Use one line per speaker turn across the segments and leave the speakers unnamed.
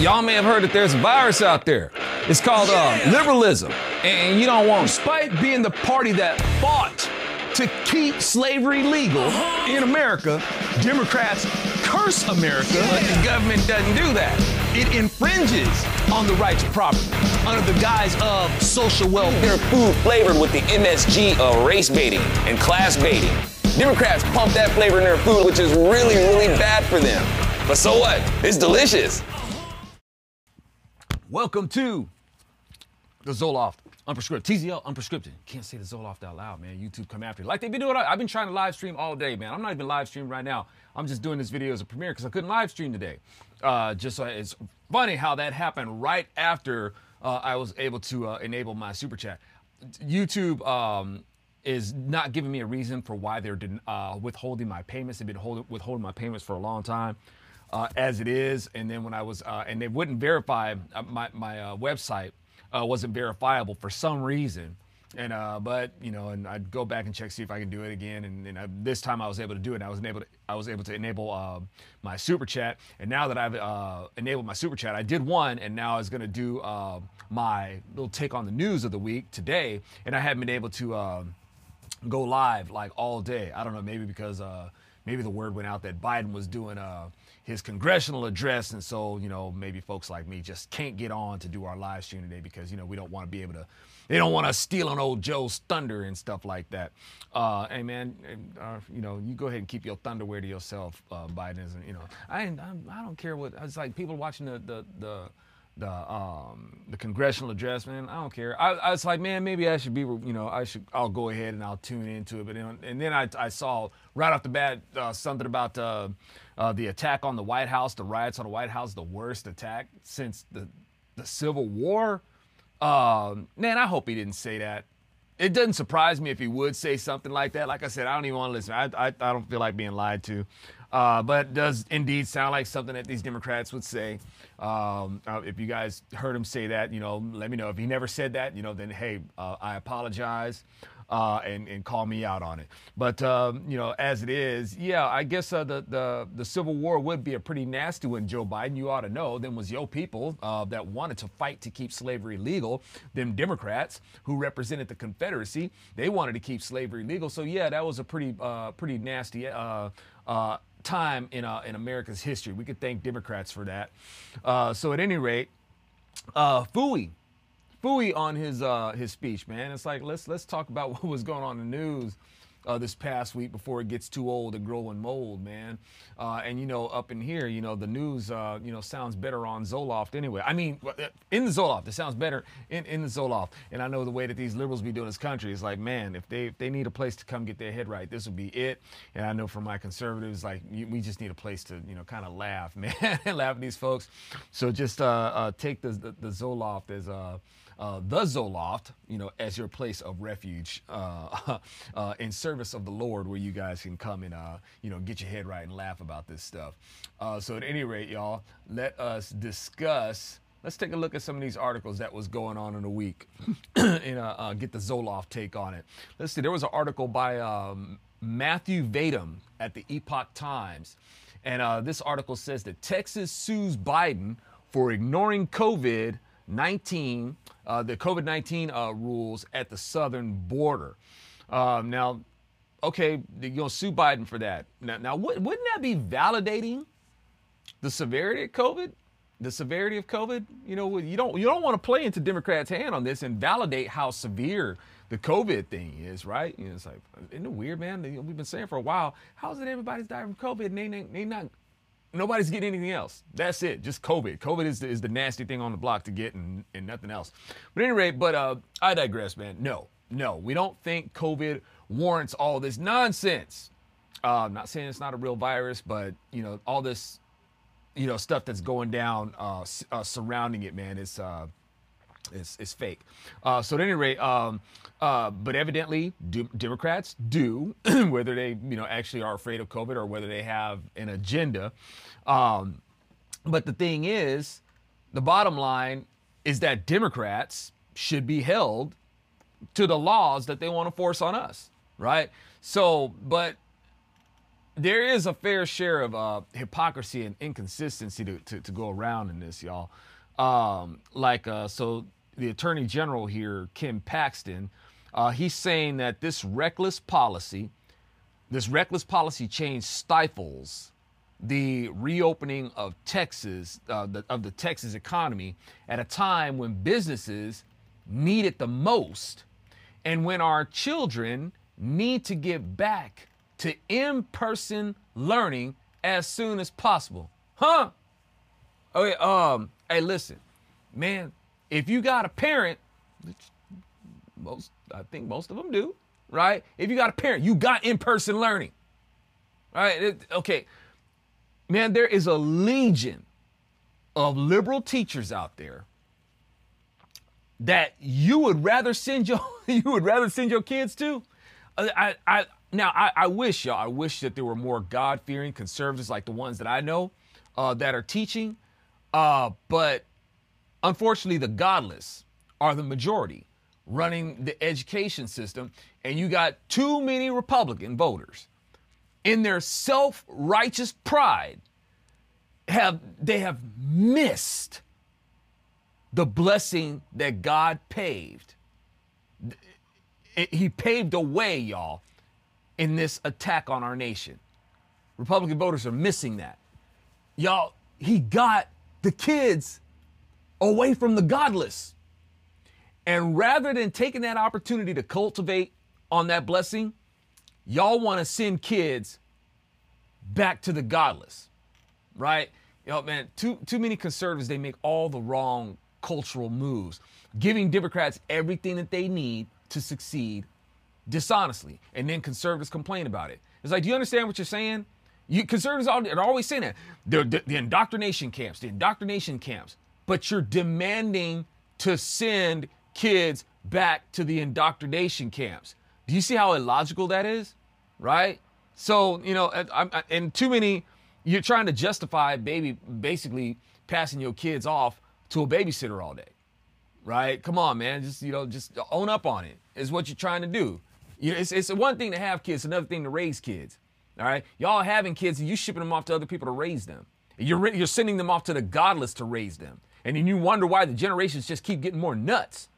y'all may have heard that there's a virus out there. It's called uh, liberalism, and you don't want.
Despite being the party that fought to keep slavery legal in America, Democrats curse America.
But the government doesn't do that.
It infringes on the right to property under the guise of social welfare.
Their food flavored with the MSG of race baiting and class baiting. Democrats pump that flavor in their food, which is really, really bad for them. But so what? It's delicious.
Welcome to the Zoloft Unprescripted. TZL Unprescripted. Can't say the Zoloft out loud, man. YouTube come after you. Like they've been doing. I've been trying to live stream all day, man. I'm not even live streaming right now. I'm just doing this video as a premiere because I couldn't live stream today. Uh, just so it's funny how that happened right after uh, I was able to uh, enable my super chat. YouTube um, is not giving me a reason for why they're uh, withholding my payments. They've been hold- withholding my payments for a long time. Uh, as it is, and then when I was, uh, and they wouldn't verify uh, my my uh, website uh, wasn't verifiable for some reason, and uh, but you know, and I'd go back and check see if I can do it again, and, and I, this time I was able to do it. And I was able to I was able to enable my super chat, and now that I've enabled my super chat, I did one, and now I was going to do my little take on the news of the week today, and I haven't been able to go live like all day. I don't know, maybe because maybe the word went out that Biden was doing his congressional address. And so, you know, maybe folks like me just can't get on to do our live stream today because, you know, we don't want to be able to, they don't want to steal on old Joe's thunder and stuff like that. Uh, hey, man, uh, you know, you go ahead and keep your thunderwear to yourself, uh, Biden. Isn't, you know, I, I, I don't care what, it's like people watching the, the, the, the um, the congressional address, man. I don't care. I, I, was like, man, maybe I should be, you know, I should, I'll go ahead and I'll tune into it. But then, and then I, I saw right off the bat uh, something about uh, uh, the attack on the White House, the riots on the White House, the worst attack since the the Civil War. Um, man, I hope he didn't say that. It doesn't surprise me if he would say something like that. Like I said, I don't even want to listen. I, I, I don't feel like being lied to. Uh, but it does indeed sound like something that these Democrats would say. Um, uh, if you guys heard him say that, you know, let me know. If he never said that, you know, then hey, uh, I apologize. Uh, and, and call me out on it. But um, you know, as it is, yeah, I guess uh, the, the the Civil War would be a pretty nasty one, Joe Biden. You ought to know. Then was your people uh, that wanted to fight to keep slavery legal. Them Democrats who represented the Confederacy, they wanted to keep slavery legal. So yeah, that was a pretty uh, pretty nasty uh, uh, time in in America's history. We could thank Democrats for that. So at any rate, uh, Fooey Fooey on his uh, his speech, man. It's like let's let's talk about what was going on in the news uh, this past week before it gets too old and growing mold, man. Uh, and you know, up in here, you know, the news, uh, you know, sounds better on Zoloft anyway. I mean, uh, in the Zoloft, it sounds better in, in the Zoloft. And I know the way that these liberals be doing this country is like, man, if they if they need a place to come get their head right, this would be it. And I know for my conservatives, like we just need a place to, you know, kind of laugh, man, laugh at these folks. So just uh, uh, take the, the, the Zoloft as a uh, the Zoloft, you know, as your place of refuge uh, uh, in service of the Lord, where you guys can come and, uh, you know, get your head right and laugh about this stuff. Uh, so, at any rate, y'all, let us discuss. Let's take a look at some of these articles that was going on in a week and uh, get the Zoloft take on it. Let's see. There was an article by um, Matthew Vadum at the Epoch Times. And this article says that Texas sues Biden for ignoring COVID 19, uh, the COVID 19 uh, rules at the southern border. Um, now, okay, you're going to sue Biden for that. Now, now wouldn't that be validating the severity of COVID? The severity of COVID, you know, you don't you don't want to play into Democrats' hand on this and validate how severe the COVID thing is, right? You know, it's like, isn't it weird, man? We've been saying for a while, how's it everybody's dying from COVID and they, they not Nobody's getting anything else. That's it. Just COVID. COVID is the, is the nasty thing on the block to get and, and nothing else. But anyway, but uh, I digress, man. No, no, we don't think COVID warrants all this nonsense. Uh, I'm not saying it's not a real virus, but you know all this, you know stuff that's going down uh, uh surrounding it, man. It's uh, it's, it's fake. Uh, so at any rate, um, uh, but evidently do, Democrats do, whether they you know actually are afraid of COVID or whether they have an agenda. Um, but the thing is, the bottom line is that Democrats should be held to the laws that they want to force on us, right? So, but there is a fair share of uh, hypocrisy and inconsistency to, to, to, go around in this, y'all. Um, like, uh, so the Attorney General here, Ken Paxton, uh, he's saying that this reckless policy, this reckless policy change stifles the reopening of Texas, uh, the, of the Texas economy at a time when businesses need it the most and when our children need to get back to in person learning as soon as possible. Huh? Okay, um, hey, listen, man, if you got a parent, which most, I think most of them do, right? If you got a parent, you got in person learning, right? It, okay, man, there is a legion of liberal teachers out there that you would rather send your you would rather send your kids to. I, I now I, I wish y'all I wish that there were more God fearing conservatives like the ones that I know uh, that are teaching, uh, but unfortunately the godless are the majority running the education system, and you got too many Republican voters in their self-righteous pride have they have missed the blessing that God paved. He paved a way, y'all, in this attack on our nation. Republican voters are missing that. Y'all, he got the kids away from the godless. And rather than taking that opportunity to cultivate on that blessing, y'all want to send kids back to the godless, right? Yo, man, too too many conservatives they make all the wrong cultural moves, giving Democrats everything that they need to succeed dishonestly, and then conservatives complain about it. It's like, do you understand what you're saying? You conservatives are always saying that the, the indoctrination camps, the indoctrination camps, but you're demanding to send kids back to the indoctrination camps. Do you see how illogical that is? Right? So, you know, and too many, you're trying to justify baby basically passing your kids off to a babysitter all day. Right? Come on, man. Just, you know, just own up on it. Is what you're trying to do. You know, it's, it's one thing to have kids, another thing to raise kids. All right? Y'all having kids and you shipping them off to other people to raise them. You're, you're sending them off to the godless to raise them. And then you wonder why the generations just keep getting more nuts.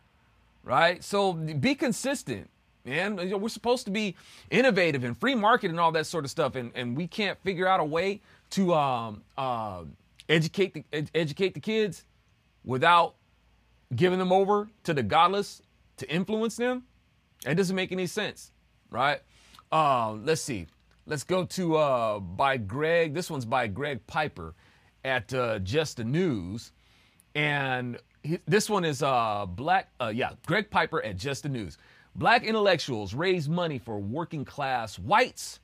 Right? So be consistent, man. We're supposed to be innovative and free market and all that sort of stuff. And, and we can't figure out a way to um, uh, educate, the, ed- educate the kids without giving them over to the godless to influence them, it doesn't make any sense, right? Uh, let's see. Let's go to uh, by Greg. This one's by Greg Piper at uh, Just the News, and he, this one is uh, black. Uh, yeah, Greg Piper at Just the News. Black intellectuals raise money for working class whites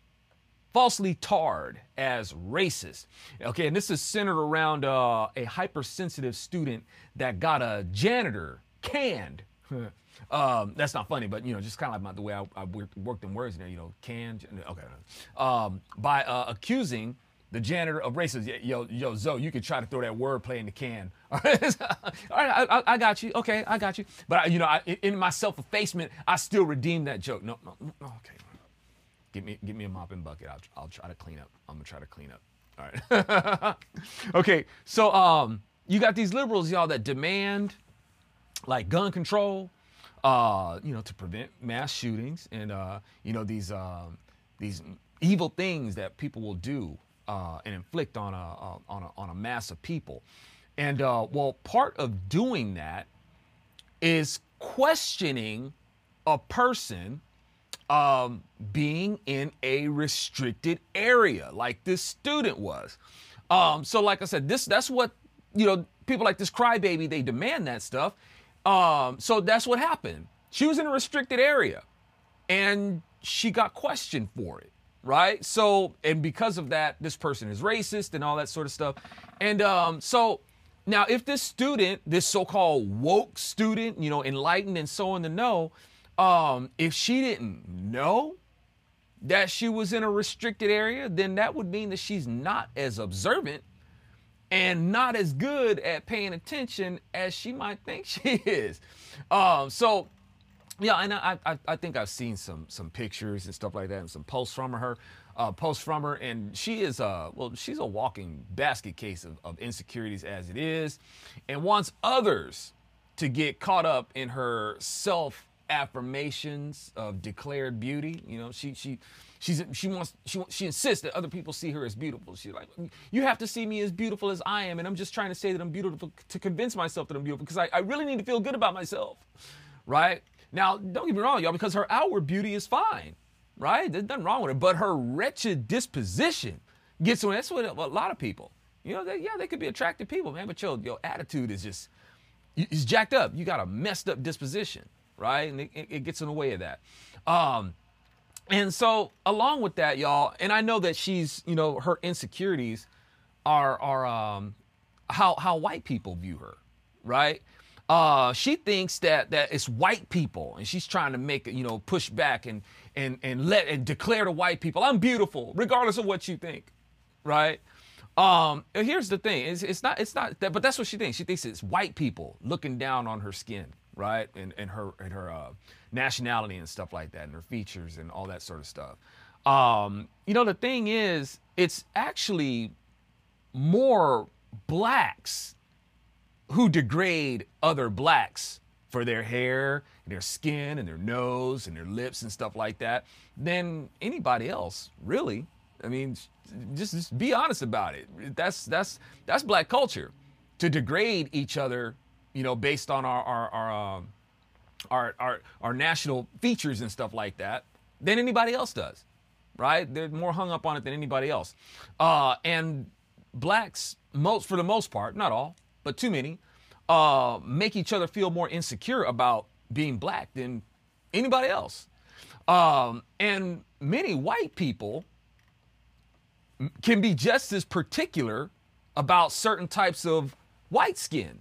falsely tarred as racist. Okay, and this is centered around uh, a hypersensitive student that got a janitor canned. um, that's not funny, but you know, just kind of like the way I, I, worked in words there. You know, canned. Okay, um, by uh, accusing the janitor of racism. Yo, yo, Zoe, you can try to throw that wordplay in the can. All right, I, I, got you. Okay, I got you. But you know, I, in my self-effacement, I still redeemed that joke. No, no, no, okay. Give me, give me a mopping bucket. I'll, I'll try to clean up. I'm gonna try to clean up. All right. okay. So, um, you got these liberals, y'all, that demand like gun control, uh, you know, to prevent mass shootings and uh, you know these um, these evil things that people will do uh, and inflict on a, uh, on a on a mass of people. And uh, well, part of doing that is questioning a person um, being in a restricted area, like this student was. Um, so, like I said, this that's what you know. People like this crybaby, they demand that stuff. Um, so that's what happened. She was in a restricted area, and she got questioned for it, right? So, and because of that, this person is racist and all that sort of stuff. And um, so now, if this student, this so-called woke student, you know, enlightened and so in the know, um, if she didn't know that she was in a restricted area, then that would mean that she's not as observant and not as good at paying attention as she might think she is. Um, so, yeah, and I, I, I think I've seen some some pictures and stuff like that and some posts from her. uh, post from her, and she is a well, she's a walking basket case of, of insecurities as it is, and wants others to get caught up in her self affirmations of declared beauty. You know, she she she's she wants she she insists that other people see her as beautiful. She's like, you have to see me as beautiful as I am, and I'm just trying to say that I'm beautiful to convince myself that I'm beautiful because I, I really need to feel good about myself, right? Now, don't get me wrong, y'all, because her outward beauty is fine, right? There's nothing wrong with it, but her wretched disposition gets on. That's what a lot of people, you know, they, yeah, they could be attractive people, man, but your your attitude is just it's jacked up. You got a messed up disposition, right? And it, it gets in the way of that. Um, and so along with that, y'all, and I know that she's, you know, her insecurities are are um, how how white people view her, right? Uh, she thinks that that it's white people, and she's trying to make you know push back and and and let and declare to white people, I'm beautiful, regardless of what you think, right? Um, here's the thing: it's, it's not it's not that, but that's what she thinks. She thinks it's white people looking down on her skin, right? And and her and her uh, nationality and stuff like that, and her features and all that sort of stuff. Um, you know, the thing is, it's actually more blacks who degrade other blacks for their hair, and their skin, and their nose, and their lips, and stuff like that than anybody else, really. I mean, just, just be honest about it. That's that's that's black culture to degrade each other, you know, based on our our our um, our, our our national features and stuff like that than anybody else does, right? They're more hung up on it than anybody else. Uh, and blacks, most for the most part, not all, but too many, uh, make each other feel more insecure about being black than anybody else. Um, and many white people can be just as particular about certain types of white skin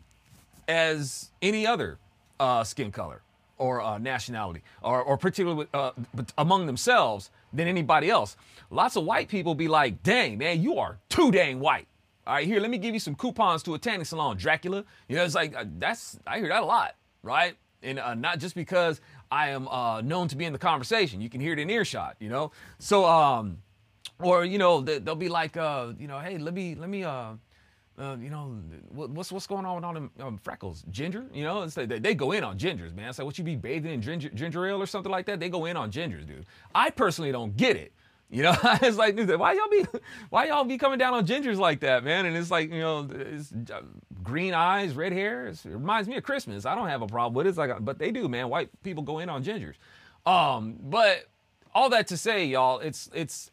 as any other uh, skin color or uh, nationality, or, or particularly uh, among themselves than anybody else. Lots of white people be like, "Dang man, you are too dang white." All right, here, let me give you some coupons to a tanning salon, Dracula. You know, it's like uh, that's I hear that a lot, right? And uh, not just because I am uh, known to be in the conversation. You can hear it in earshot, you know. So, um, or you know they'll be like uh, you know hey let me let me uh, uh, you know, what's what's going on with all them um, freckles? Ginger, you know, it's like they, they, go in on gingers, man. It's like what you be bathing in ginger, ginger ale or something like that. They go in on gingers, dude. I personally don't get it. You know, it's like why y'all be why y'all be coming down on gingers like that, man? And it's like you know, it's uh, green eyes, red hair. it reminds me of Christmas. I don't have a problem with it. It's like, but they do, man. White people go in on gingers. Um, but all that to say, y'all, it's it's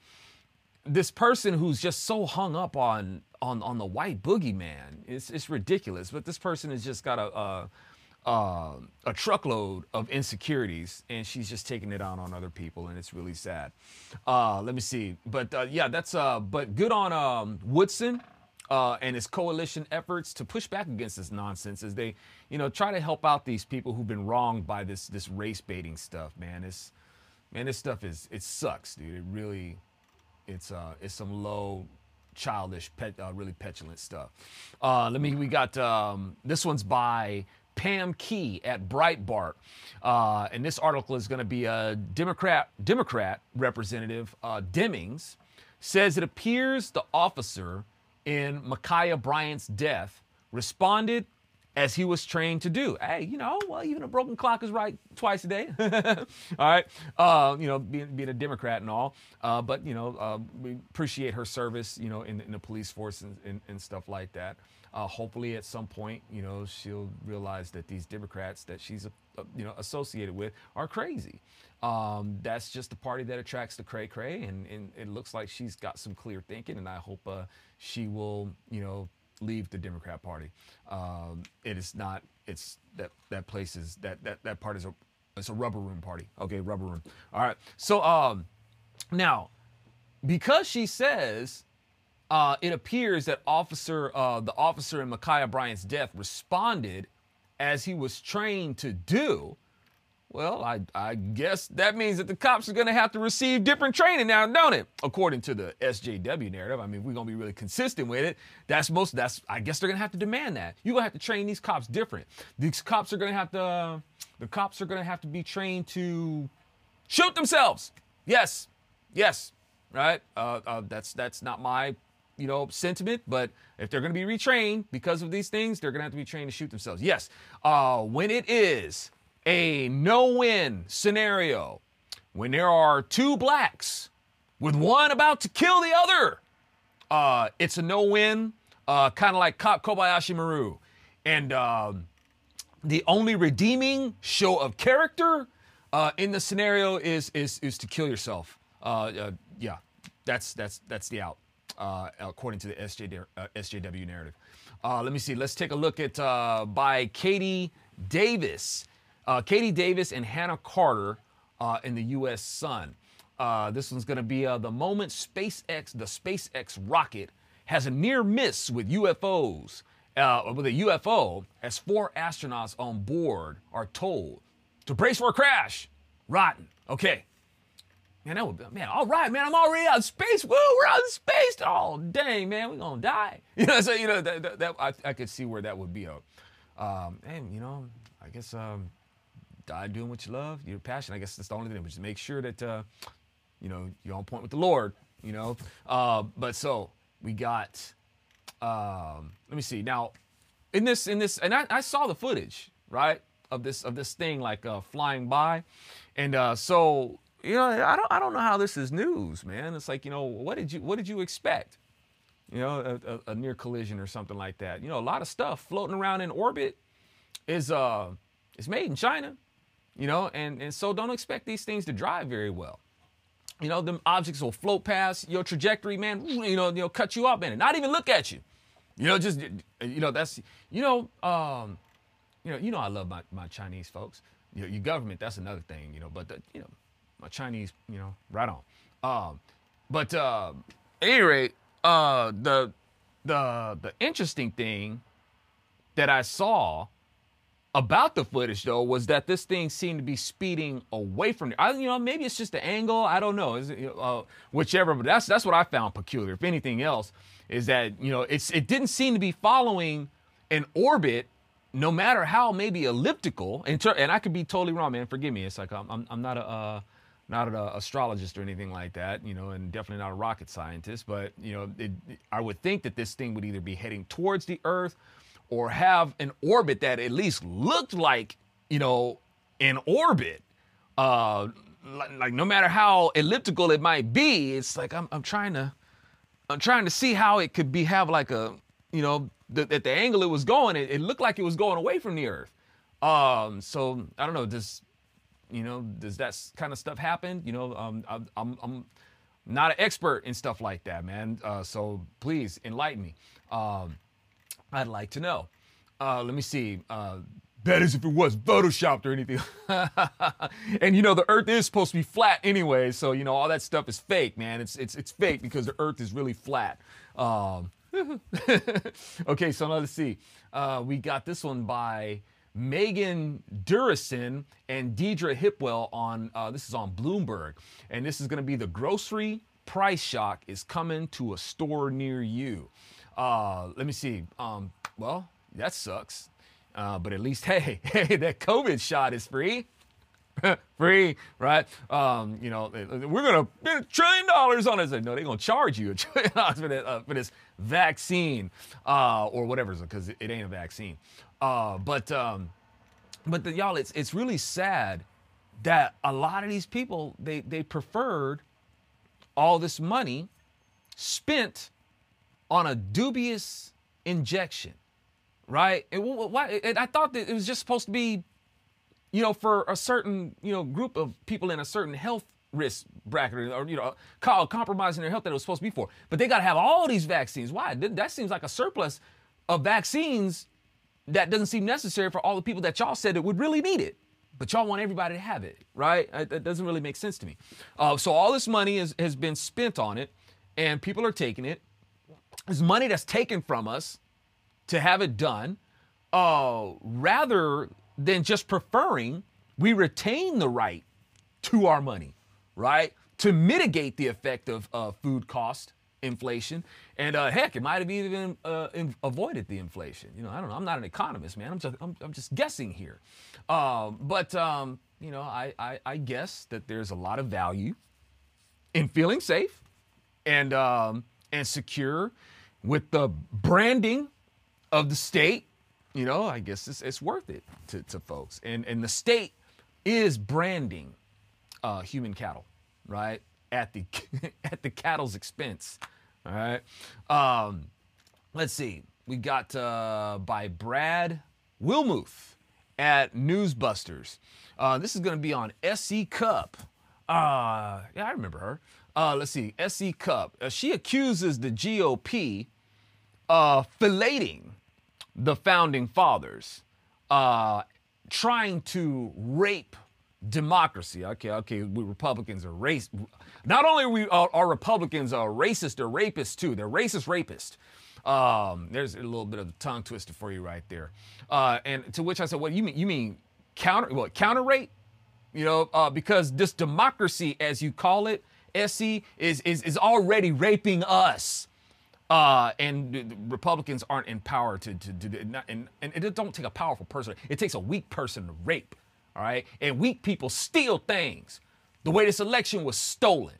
this person who's just so hung up on on on the white boogeyman. It's it's ridiculous. But this person has just got a a, a, a truckload of insecurities, and she's just taking it out on other people, and it's really sad. Uh, let me see. But uh, yeah, that's uh. But good on um, Woodson. Uh, and his coalition efforts to push back against this nonsense as they, you know, try to help out these people who've been wronged by this this race baiting stuff. Man, it's man, this stuff is it sucks, dude. It really, it's uh, it's some low, childish, pet, uh, really petulant stuff. Uh, let me. We got um, this one's by Pam Key at Breitbart, uh, and this article is going to be a Democrat Democrat representative uh, Demings says it appears the officer in Ma'Khia Bryant's death responded as he was trained to do. Hey, you know, well, even a broken clock is right twice a day. all right. Uh, you know, being, being a Democrat and all. Uh, but, you know, uh, we appreciate her service, you know, in, in the police force and, and, and stuff like that. Uh, hopefully at some point, you know, she'll realize that these Democrats that she's, uh, you know, associated with are crazy. Um, that's just the party that attracts the cray cray. And, and it looks like she's got some clear thinking. And I hope uh, she will, you know, leave the Democrat Party. Um, it is not. It's that that place is that that that part is a it's a rubber room party. Okay, rubber room. All right. So um, now because she says uh, it appears that officer uh, the officer in Ma'Khia Bryant's death responded as he was trained to do. Well, I, I guess that means that the cops are going to have to receive different training now, don't it? According to the SJW narrative. I mean, we're going to be really consistent with it. That's most, that's, I guess they're going to have to demand that. You're going to have to train these cops different. These cops are going to have to, the cops are going to have to be trained to shoot themselves. Yes, yes. right? Uh, uh, that's that's not my you know sentiment. But if they're going to be retrained because of these things, they're going to have to be trained to shoot themselves. Yes. Uh, when it is a no-win scenario, when there are two blacks with one about to kill the other, uh, it's a no-win. Uh, kind of like Cop Kobayashi Maru, and um, the only redeeming show of character uh, in the scenario is is is to kill yourself. Uh, uh, yeah, that's that's that's the out uh, according to the SJ, uh, SJW narrative. Uh, let me see. Let's take a look at by Katie Davis, Katie Davis and Hannah Carter in the U.S. Sun. this one's going to be the moment SpaceX, the SpaceX rocket, has a near miss with UFOs uh, with a UFO as four astronauts on board are told to brace for a crash. Rotten. Okay. Man, that would be, man, all right, man, I'm already out of space. Woo, we're out of space. Oh, dang, man, we're gonna die. You know, so you know that, that, that I, I, could see where that would be a, um, and you know, I guess um, die doing what you love, your passion. I guess that's the only thing. But just make sure that uh, you know you're on point with the Lord. You know, uh, but so we got um, let me see. Now, in this, in this, and I, I saw the footage, right, of this of this thing like uh, flying by, and uh, so you know, I don't I don't know how this is news, man. It's like you know, what did you what did you expect? You know, a, a, near collision or something like that. You know, a lot of stuff floating around in orbit is uh is made in China, you know, and and so don't expect these things to drive very well. You know, them objects will float past your trajectory, man. You know, know, cut you up in it, not even look at you. You know, just you know, that's you know, um, you know, you know, I love my, my Chinese folks. You know, your government, that's another thing, you know, but the, you know, my Chinese, you know, right on. Um, but uh, at any rate, uh, the the the interesting thing that I saw about the footage though was that this thing seemed to be speeding away from. I, you know, maybe it's just the angle. I don't know. Is uh, whichever, but that's that's what I found peculiar. If anything else, is that you know it's it didn't seem to be following an orbit, no matter how maybe elliptical. And, ter- and I could be totally wrong, man. Forgive me. It's like I'm I'm, I'm not a uh, not an astrologist or anything like that, you know, and definitely not a rocket scientist. But you know, it, I would think that this thing would either be heading towards the Earth or have an orbit that at least looked like, you know, an orbit. Uh, like, like no matter how elliptical it might be, it's like I'm, I'm trying to, I'm trying to see how it could be have like a, you know, at the angle it was going, it, it, looked like it was going away from the Earth. Um, so I don't know, does, you know, does that kind of stuff happen? You know, um, I, I'm, I'm not an expert in stuff like that, man. Uh, so please enlighten me. Um, I'd like to know. Uh, let me see. Uh, that is if it was photoshopped or anything. and you know the Earth is supposed to be flat anyway, so you know all that stuff is fake, man. It's it's it's fake because the Earth is really flat. Um, okay, so now let's see. Uh, we got this one by Megan Durisin and Deirdre Hipwell on. Uh, this is on Bloomberg, and this is going to be the grocery price shock is coming to a store near you. Uh, let me see. Um, well, that sucks. Uh, but at least, hey, hey, that COVID shot is free. free, right? Um, you know, we're gonna spend a trillion dollars on it. No, they're gonna charge you a trillion dollars for, that, uh, for this vaccine uh, or whatever, because it, ain't a vaccine. Uh, but um, but the, y'all, it's it's really sad that a lot of these people they they preferred all this money spent on a dubious injection, right? It, why, it, I thought that it was just supposed to be, you know, for a certain, you know, group of people in a certain health risk bracket or, you know, compromising their health that it was supposed to be for. But they got to have all these vaccines. Why? That seems like a surplus of vaccines that doesn't seem necessary for all the people that y'all said that would really need it. But y'all want everybody to have it, right? That doesn't really make sense to me. Uh, so all this money is, has been spent on it, and people are taking it. it is money that's taken from us to have it done, uh, rather than just preferring we retain the right to our money, right? To mitigate the effect of uh, food cost inflation. And uh, heck, it might have even uh, avoided the inflation. You know, I don't know. I'm not an economist, man. I'm just, I'm, I'm just guessing here. Uh, but, um, you know, I, I, I guess that there's a lot of value in feeling safe and um, and secure with the branding of the state, you know, I guess it's, it's worth it to, to folks. And and the state is branding uh, human cattle, right? At the at the cattle's expense. All right. Um, let's see. We got uh, by Brad Wilmouth at Newsbusters. Uh, this is going to be on SE Cupp. Uh, yeah, I remember her. Uh, let's see. SE Cupp. Uh, she accuses the GOP of filleting the founding fathers, uh, trying to rape democracy. Okay, okay, we Republicans are race. Not only are we are, Republicans are racist, they're rapists too. They're racist rapists. Um, there's a little bit of a tongue twister for you right there. Uh, and to which I said, what you mean? You mean counter what counter rape? You know, uh, because this democracy, as you call it, SC, is is is already raping us. Uh, and Republicans aren't empowered to, to, to, to and, and it don't take a powerful person. It takes a weak person to rape, all right? And weak people steal things. The way this election was stolen.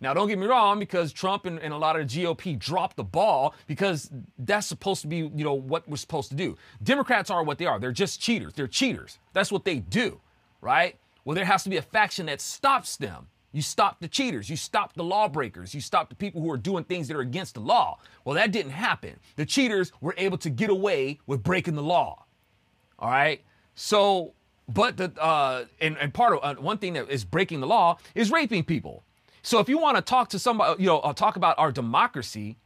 Now, don't get me wrong, because Trump and, and, a lot of the GOP dropped the ball because that's supposed to be, you know, what we're supposed to do. Democrats are what they are. They're just cheaters. They're cheaters. That's what they do, right? Well, there has to be a faction that stops them. You stop the cheaters. You stop the lawbreakers. You stop the people who are doing things that are against the law. Well, that didn't happen. The cheaters were able to get away with breaking the law. All right. So, but the uh, and and part of uh, one thing that is breaking the law is raping people. So if you want to talk to somebody, you know, uh, talk about our democracy,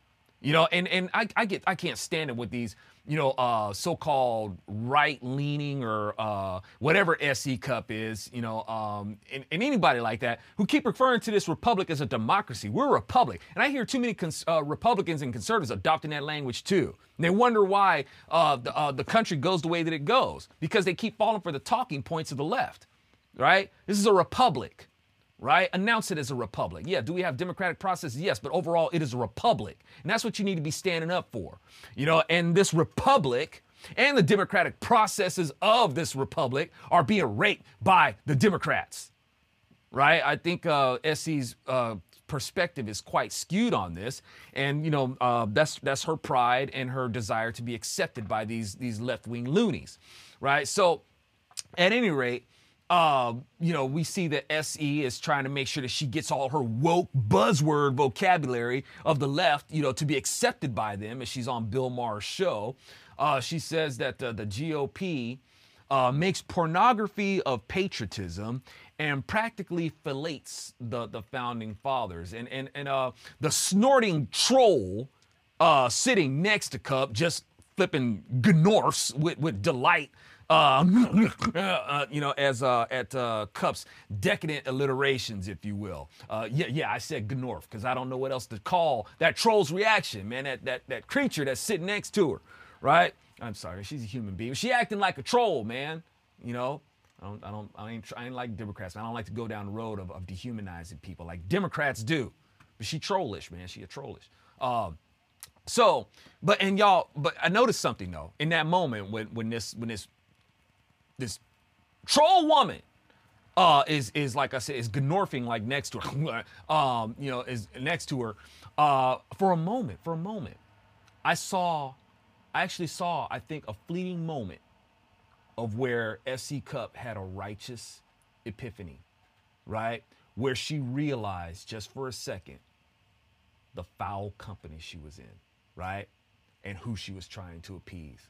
you know, and and I, I get I can't stand it with these you know, uh, so-called right-leaning or uh, whatever SE Cupp is, you know, um, and, and, anybody like that who keep referring to this republic as a democracy. We're a republic, and I hear too many cons- uh, Republicans and conservatives adopting that language too. And they wonder why uh, the, uh, the country goes the way that it goes because they keep falling for the talking points of the left, right? This is a republic right? Announce it as a republic. Yeah, do we have democratic processes? Yes, but overall it is a republic. And that's what you need to be standing up for. You know, and this republic and the democratic processes of this republic are being raped by the Democrats. Right? I think uh, SE's uh, perspective is quite skewed on this, and you know uh, that's that's her pride and her desire to be accepted by these these left wing loonies, right? So, at any rate, uh, you know, we see that SE is trying to make sure that she gets all her woke buzzword vocabulary of the left, you know, to be accepted by them as she's on Bill Maher's show. Uh, she says that uh, the GOP uh, makes pornography of patriotism and practically fillets the, the founding fathers. And, and, and uh, the snorting troll uh, sitting next to Cupp just flipping gnorfs with, with delight um, uh, you know, as uh, at uh, Cupp's decadent alliterations, if you will. Uh, yeah, yeah, I said Gnorf because I don't know what else to call that troll's reaction, man. That that that creature that's sitting next to her, right? I'm sorry, she's a human being. She acting like a troll, man. You know, I don't, I don't, I ain't, I ain't like Democrats. I don't like to go down the road of, of dehumanizing people like Democrats do. But she trollish, man. She a trollish. Um, so, but and y'all, but I noticed something though in that moment when when this when this this troll woman uh, is is like I said is gnorfing like next to her, um, you know, is next to her. Uh, for a moment, for a moment, I saw, I actually saw, I think, a fleeting moment of where SE Cupp had a righteous epiphany, right? Where she realized just for a second the foul company she was in, right? And who she was trying to appease,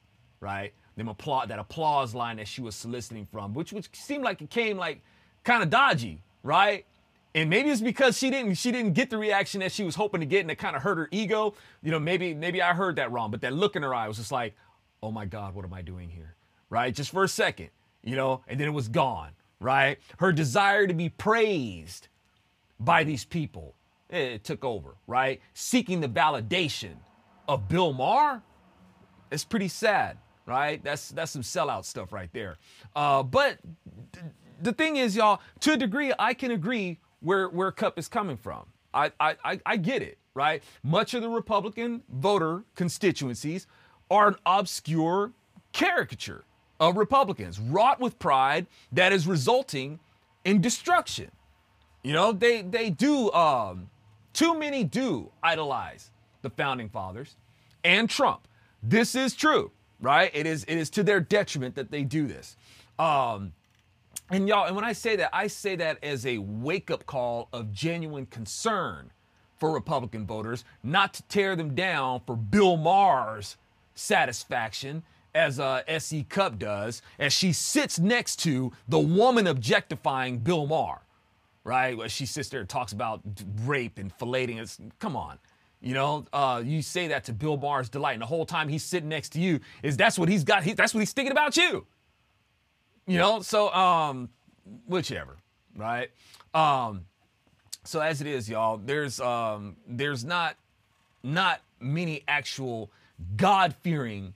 right? them applaud that applause line that she was soliciting from, which which seemed like it came like kind of dodgy, right? And maybe it's because she didn't she didn't get the reaction that she was hoping to get, and it kind of hurt her ego. You know, maybe maybe I heard that wrong, but that look in her eye was just like, oh my God, what am I doing here? Right? Just for a second, you know, and then it was gone, right? Her desire to be praised by these people, eh, it took over, right? Seeking the validation of Bill Maher, it's pretty sad right? That's that's some sellout stuff right there. Uh, but th- the thing is, y'all, to a degree, I can agree where where Cupp is coming from. I, I, I, I get it, right? Much of the Republican voter constituencies are an obscure caricature of Republicans, wrought with pride that is resulting in destruction. You know, they they do um, Too many do idolize the founding fathers and Trump. This is true, right? It is it is to their detriment that they do this. Um, and y'all, and when I say that, I say that as a wake up call of genuine concern for Republican voters, not to tear them down for Bill Maher's satisfaction, as uh, S.E. Cupp does, as she sits next to the woman objectifying Bill Maher, right? Where she sits there and talks about rape and filleting. It's, come on. You know, uh, you say that to Bill Maher's delight, and the whole time he's sitting next to you, is that's what he's got. He, that's what he's thinking about you. You know, so um, whichever, right? Um, so as it is, y'all, there's um, there's not not many actual God-fearing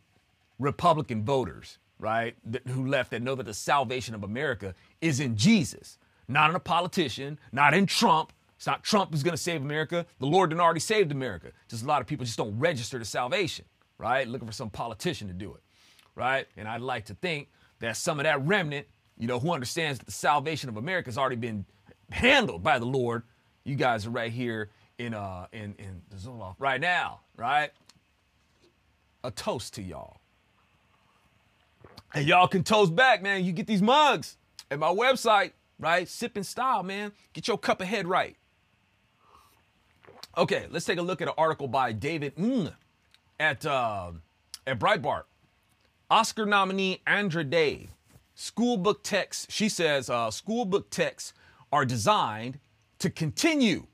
Republican voters, right, that, who left that know that the salvation of America is in Jesus, not in a politician, not in Trump. It's not Trump who's going to save America. The Lord didn't already saved America. Just a lot of people just don't register to salvation, right? Looking for some politician to do it, right? And I'd like to think that some of that remnant, you know, who understands that the salvation of America has already been handled by the Lord. You guys are right here in uh in in the Zoloft right now, right? A toast to y'all. And y'all can toast back, man. You get these mugs at my website, right? Sipping style, man. Get your cup of head right. Okay, let's take a look at an article by David at uh, at Breitbart. Oscar nominee Andra Day. School book texts, she says, uh, school book texts are designed to continue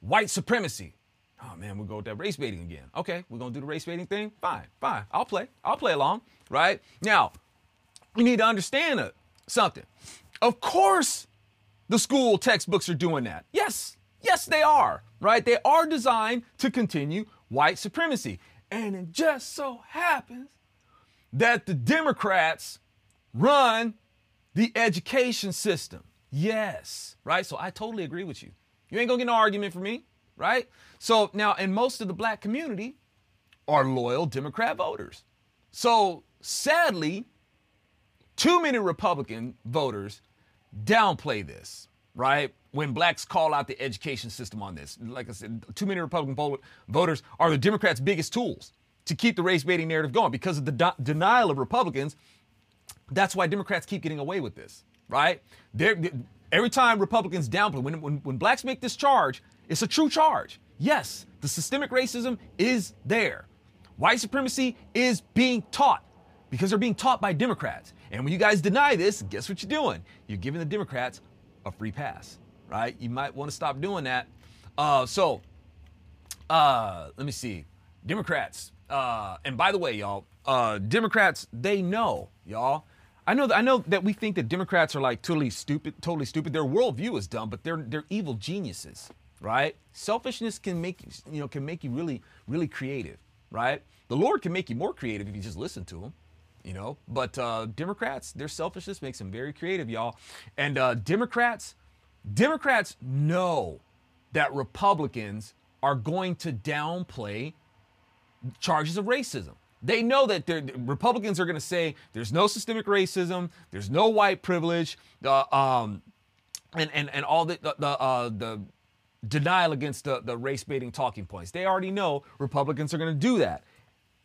white supremacy. Oh man, we'll go with that race baiting again. Okay, we're gonna do the race baiting thing. Fine, fine. I'll play. I'll play along. Right now, we need to understand uh, something. Of course, the school textbooks are doing that. Yes, yes, they are. Right? They are designed to continue white supremacy, and it just so happens that the Democrats run the education system. Yes, right? So I totally agree with you. You ain't gonna get no argument from me, right? So now, and most of the black community are loyal Democrat voters. So sadly, too many Republican voters downplay this, right? When blacks call out the education system on this. Like I said, too many Republican voters are the Democrats' biggest tools to keep the race baiting narrative going because of the de- denial of Republicans. That's why Democrats keep getting away with this, right? They're, every time Republicans downplay, when, when, when blacks make this charge, it's a true charge. Yes, the systemic racism is there. White supremacy is being taught because they're being taught by Democrats. And when you guys deny this, guess what you're doing? You're giving the Democrats a free pass, right? You might want to stop doing that. Uh, so, uh, let me see. Democrats, uh, and by the way, y'all, uh, Democrats, they know, y'all. I know, that, I know that we think that Democrats are like totally stupid, totally stupid. Their worldview is dumb, but they're they're evil geniuses, right? Selfishness can make you, you know, can make you really, really creative, right? The Lord can make you more creative if you just listen to Him, you know. But uh, Democrats, their selfishness makes them very creative, y'all. And uh, Democrats, Democrats know that Republicans are going to downplay charges of racism. They know that Republicans are going to say there's no systemic racism, there's no white privilege, uh, um, and, and and all the the the, uh, the denial against the, the race baiting talking points. They already know Republicans are going to do that,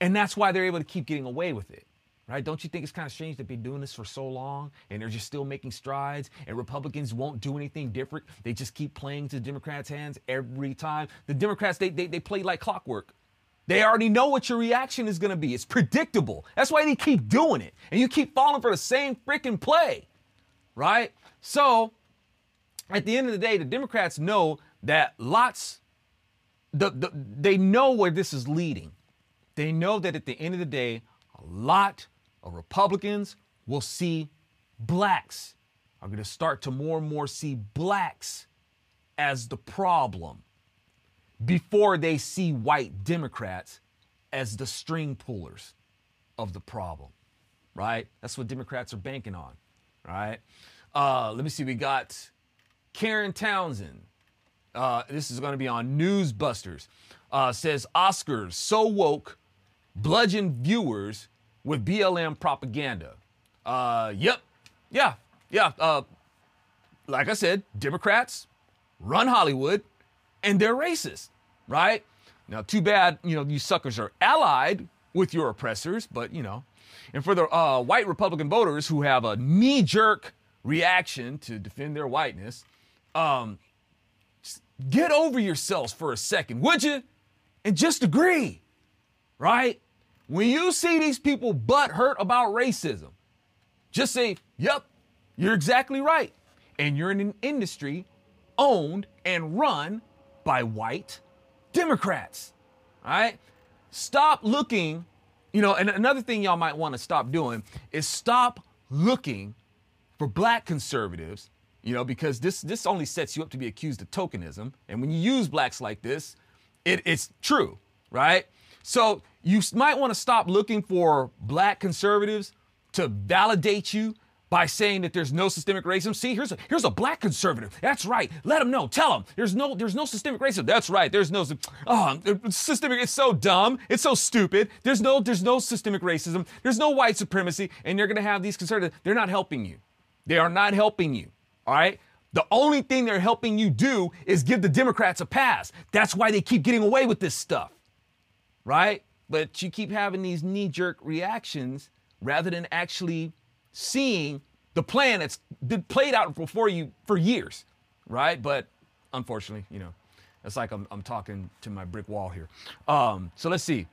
and that's why they're able to keep getting away with it. Right? Don't you think it's kind of strange to be doing this for so long and they're just still making strides and Republicans won't do anything different? They just keep playing to Democrats' hands every time. The Democrats, they, they, they play like clockwork. They already know what your reaction is going to be. It's predictable. That's why they keep doing it. And you keep falling for the same freaking play. Right? So, at the end of the day, the Democrats know that lots, the, the, they know where this is leading. They know that at the end of the day, a lot Republicans will see blacks, are going to start to more and more see blacks as the problem before they see white Democrats as the string pullers of the problem, right? That's what Democrats are banking on, right? Uh, let me see. We got Karen Townsend. Uh, this is going to be on Newsbusters. Uh, says Oscars so woke, bludgeon viewers with BLM propaganda. Uh, yep, yeah, yeah. Uh, like I said, Democrats run Hollywood. and they're racist, right? Now, too bad, you know, you suckers are allied with your oppressors, but you know. And for the uh, white Republican voters who have a knee jerk reaction to defend their whiteness, um, get over yourselves for a second, would you? And just agree, right? When you see these people butt hurt about racism, just say, yep, you're exactly right. And you're in an industry owned and run by white Democrats. All right? Stop looking, you know, and another thing y'all might want to stop doing is stop looking for black conservatives, you know, because this this only sets you up to be accused of tokenism. And when you use blacks like this, it, it's true, right? So you might want to stop looking for black conservatives to validate you by saying that there's no systemic racism. See, here's a here's a black conservative. That's right. Let them know. Tell them there's no there's no systemic racism. That's right. There's no oh systemic. It's so dumb. It's so stupid. There's no there's no systemic racism. There's no white supremacy. And you're gonna have these conservatives. They're not helping you. They are not helping you. All right. The only thing they're helping you do is give the Democrats a pass. That's why they keep getting away with this stuff. Right? But you keep having these knee jerk reactions rather than actually seeing the plan that's been played out before you for years, right? But unfortunately, you know, it's like I'm, I'm talking to my brick wall here. Um, so let's see.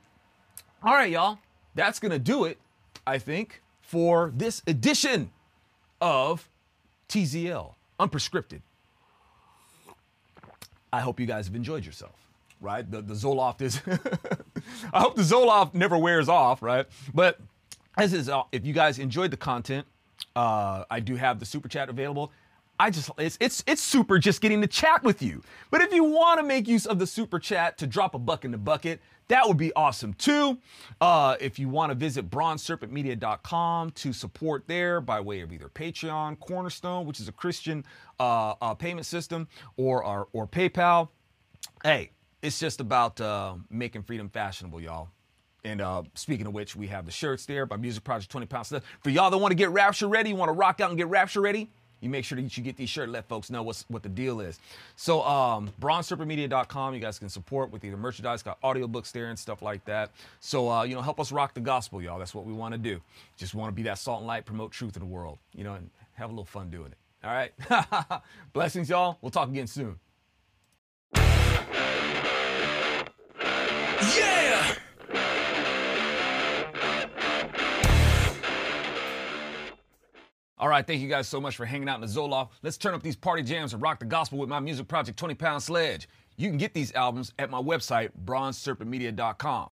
All right, y'all, that's gonna do it, I think, for this edition of TZL Unprescripted. I hope you guys have enjoyed yourself, right? The, the Zoloft is, I hope the Zoloft never wears off, right? But as is, uh, if you guys enjoyed the content, uh, I do have the super chat available. I just it's it's it's super just getting to chat with you. But if you want to make use of the super chat to drop a buck in the bucket, that would be awesome too. Uh, if you want to visit bronzeserpentmedia.com to support there by way of either Patreon, Cornerstone, which is a Christian uh, uh, payment system, or, or or PayPal. Hey, it's just about uh, making freedom fashionable, y'all. And uh, speaking of which, we have the shirts there by Music Project 20 Pounds. For y'all that want to get Rapture ready, want to rock out and get Rapture ready, you make sure that you get these shirts, let folks know what's, what the deal is. So, um, you guys can support with either merchandise, got audiobooks there and stuff like that. So, uh, you know, help us rock the gospel, y'all. That's what we want to do. Just want to be that salt and light, promote truth in the world, you know, and have a little fun doing it. All right. Blessings, y'all. We'll talk again soon.
Yeah!
All right, thank you guys so much for hanging out in the Zoloft. Let's turn up these party jams and rock the gospel with my music project, 20 Pound Sledge. You can get these albums at my website, bronzeserpentmedia.com.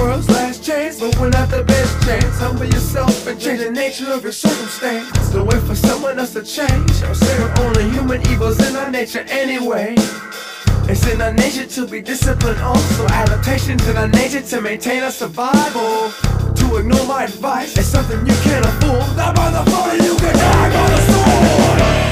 world's last chance, but we're not the best chance. Humble yourself and change the nature of your circumstance. Don't wait for someone else to change. I'll say we're only human evils in our nature anyway. It's in our nature to be disciplined also. Adaptation's in our nature to maintain our survival. To ignore my advice is something you can't afford. Not by the phone, you can die by the sword.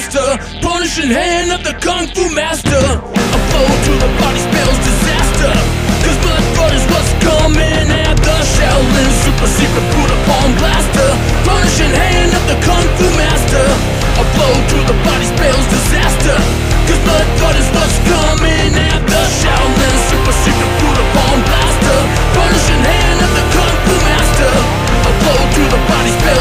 disaster. Punishing hand of the Kung Fu master. A blow to the body spells disaster. Cause blood flood is what's coming at the Shaolin Super Secret Buddha Palm Blaster. Punishing hand of the Kung Fu master. A blow to the body spells disaster. Cause blood flood is what's coming at the Shaolin Super Secret Buddha Palm Blaster. Punishing hand of the Kung Fu master. A blow to the body spells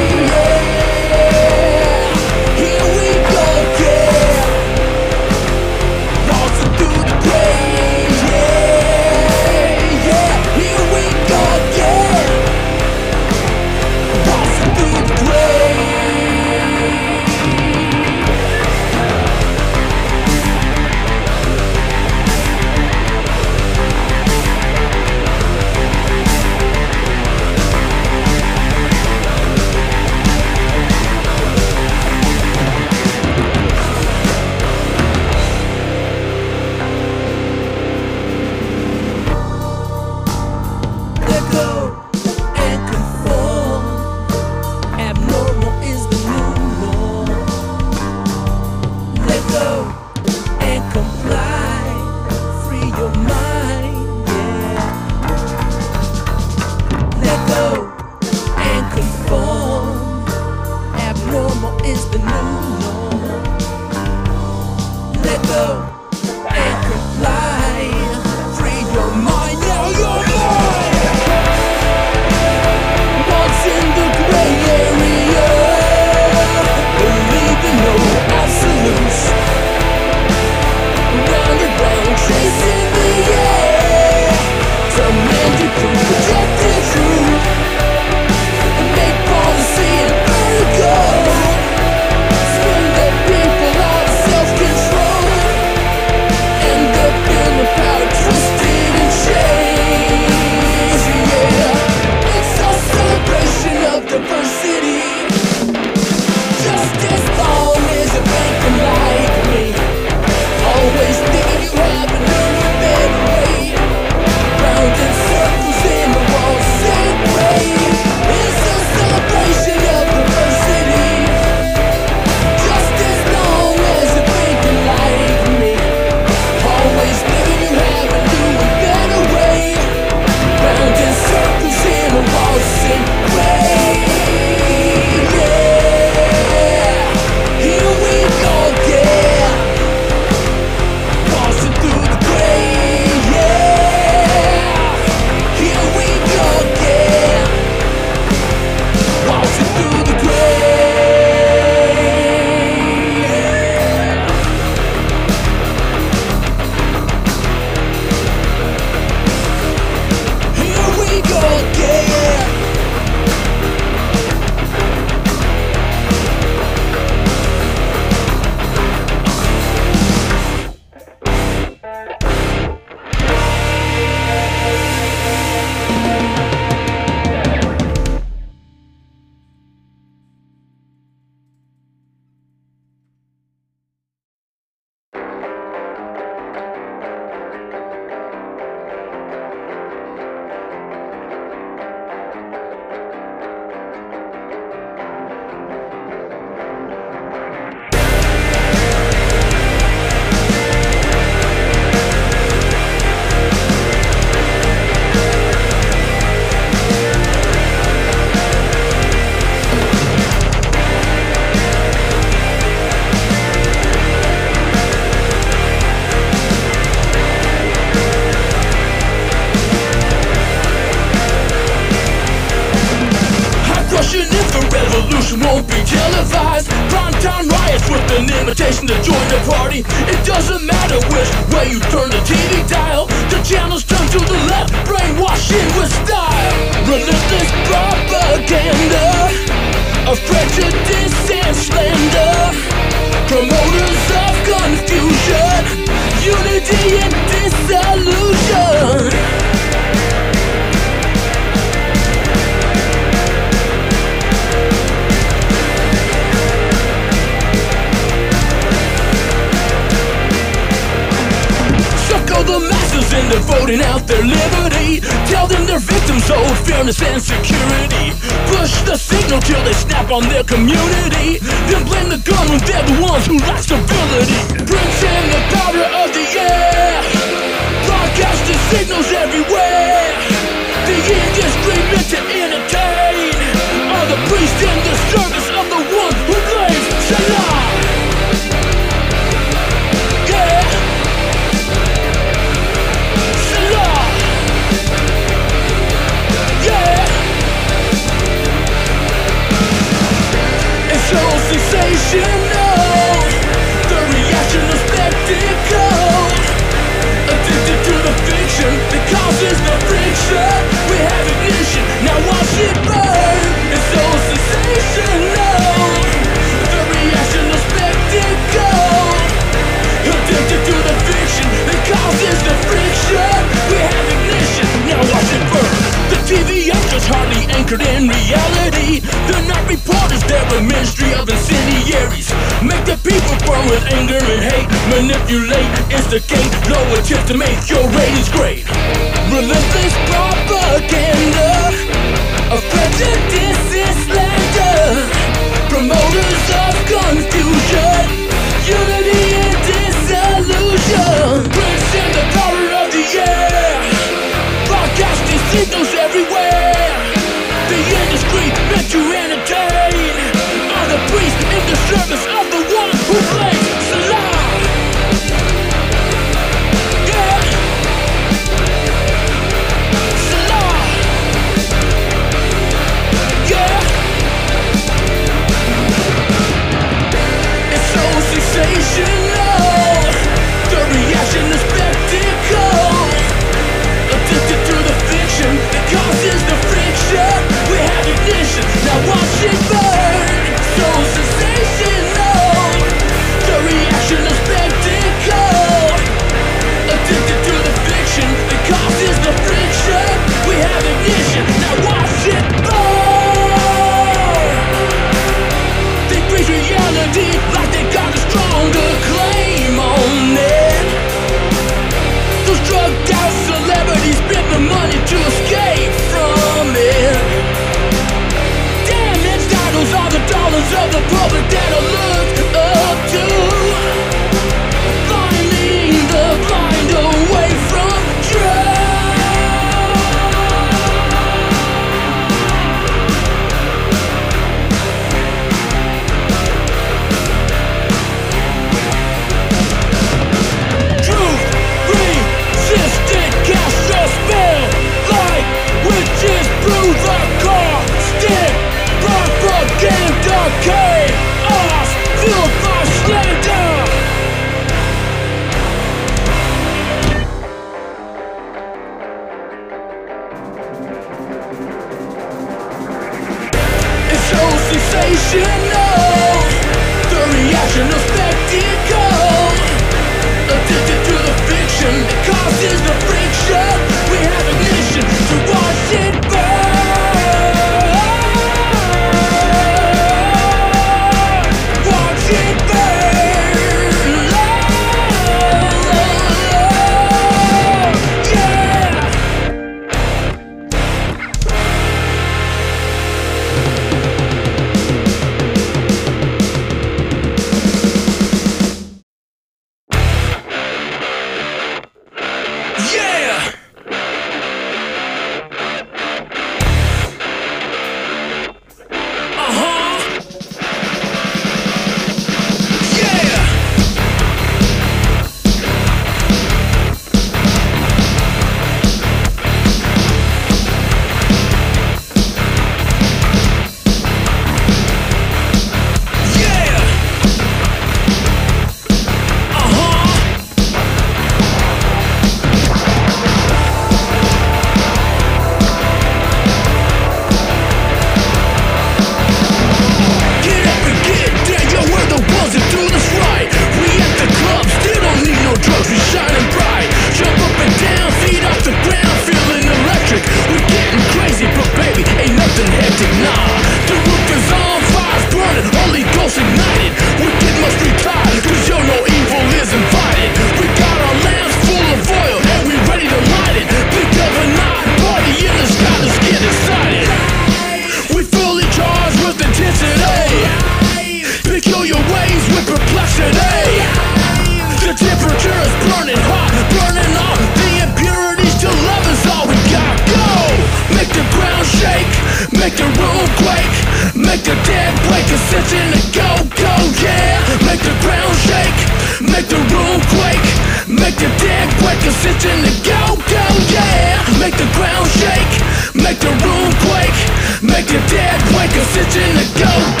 sufficient to go, go, yeah.
Make the
ground shake, make the room quake. Make the dead wake, a sitting to go,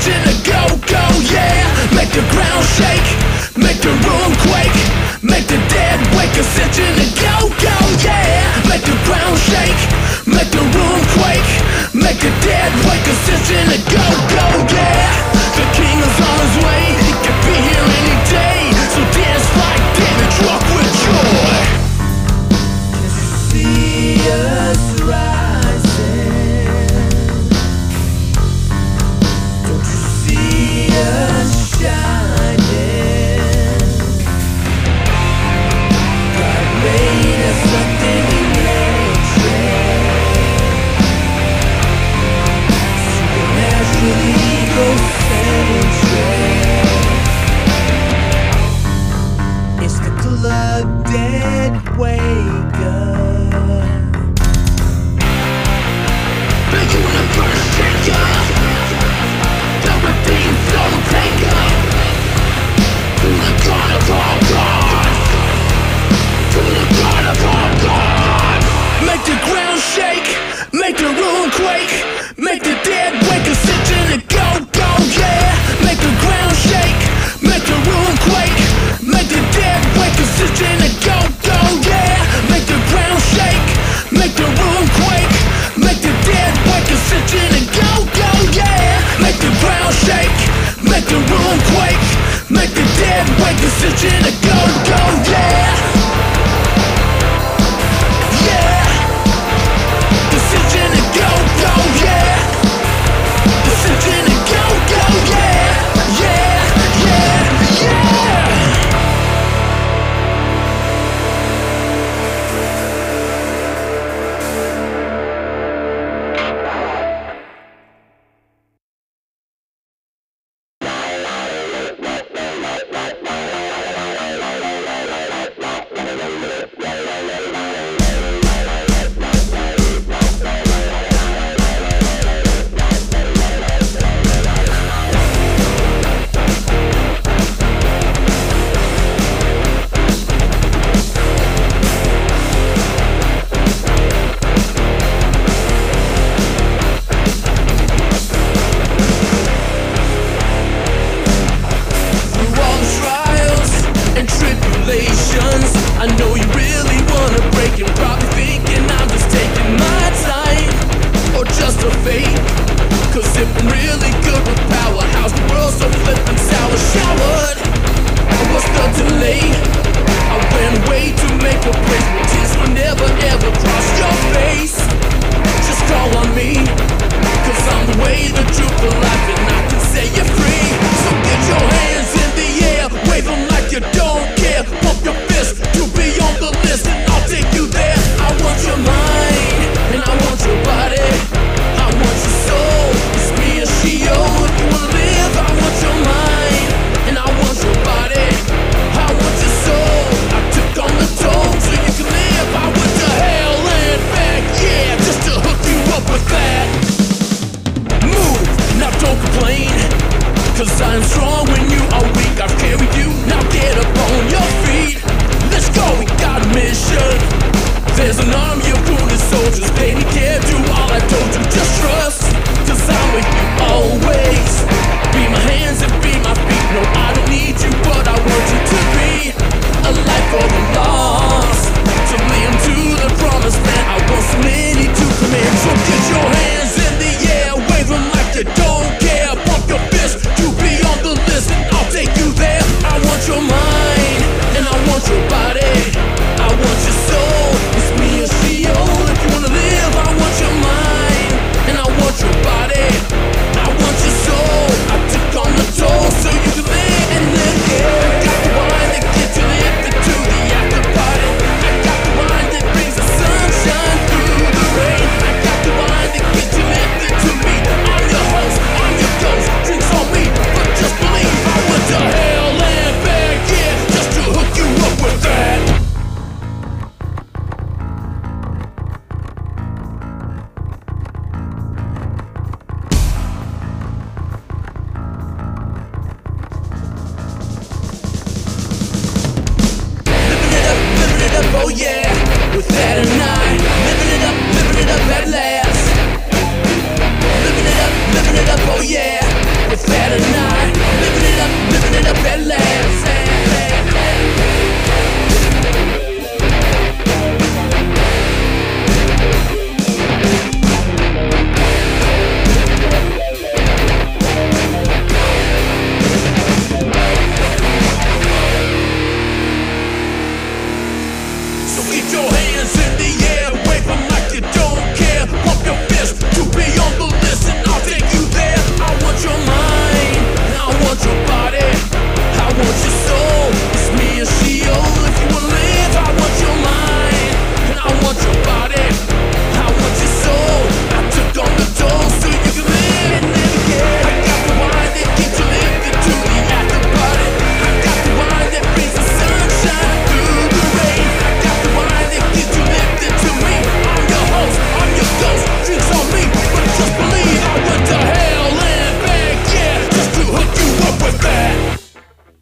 watching a go, go, yeah. Make the ground shake, make the room quake. Make the dead wake, a sitting go, go, yeah. Make the ground shake, make the room quake. Make the dead wake, a sitting go, go, yeah.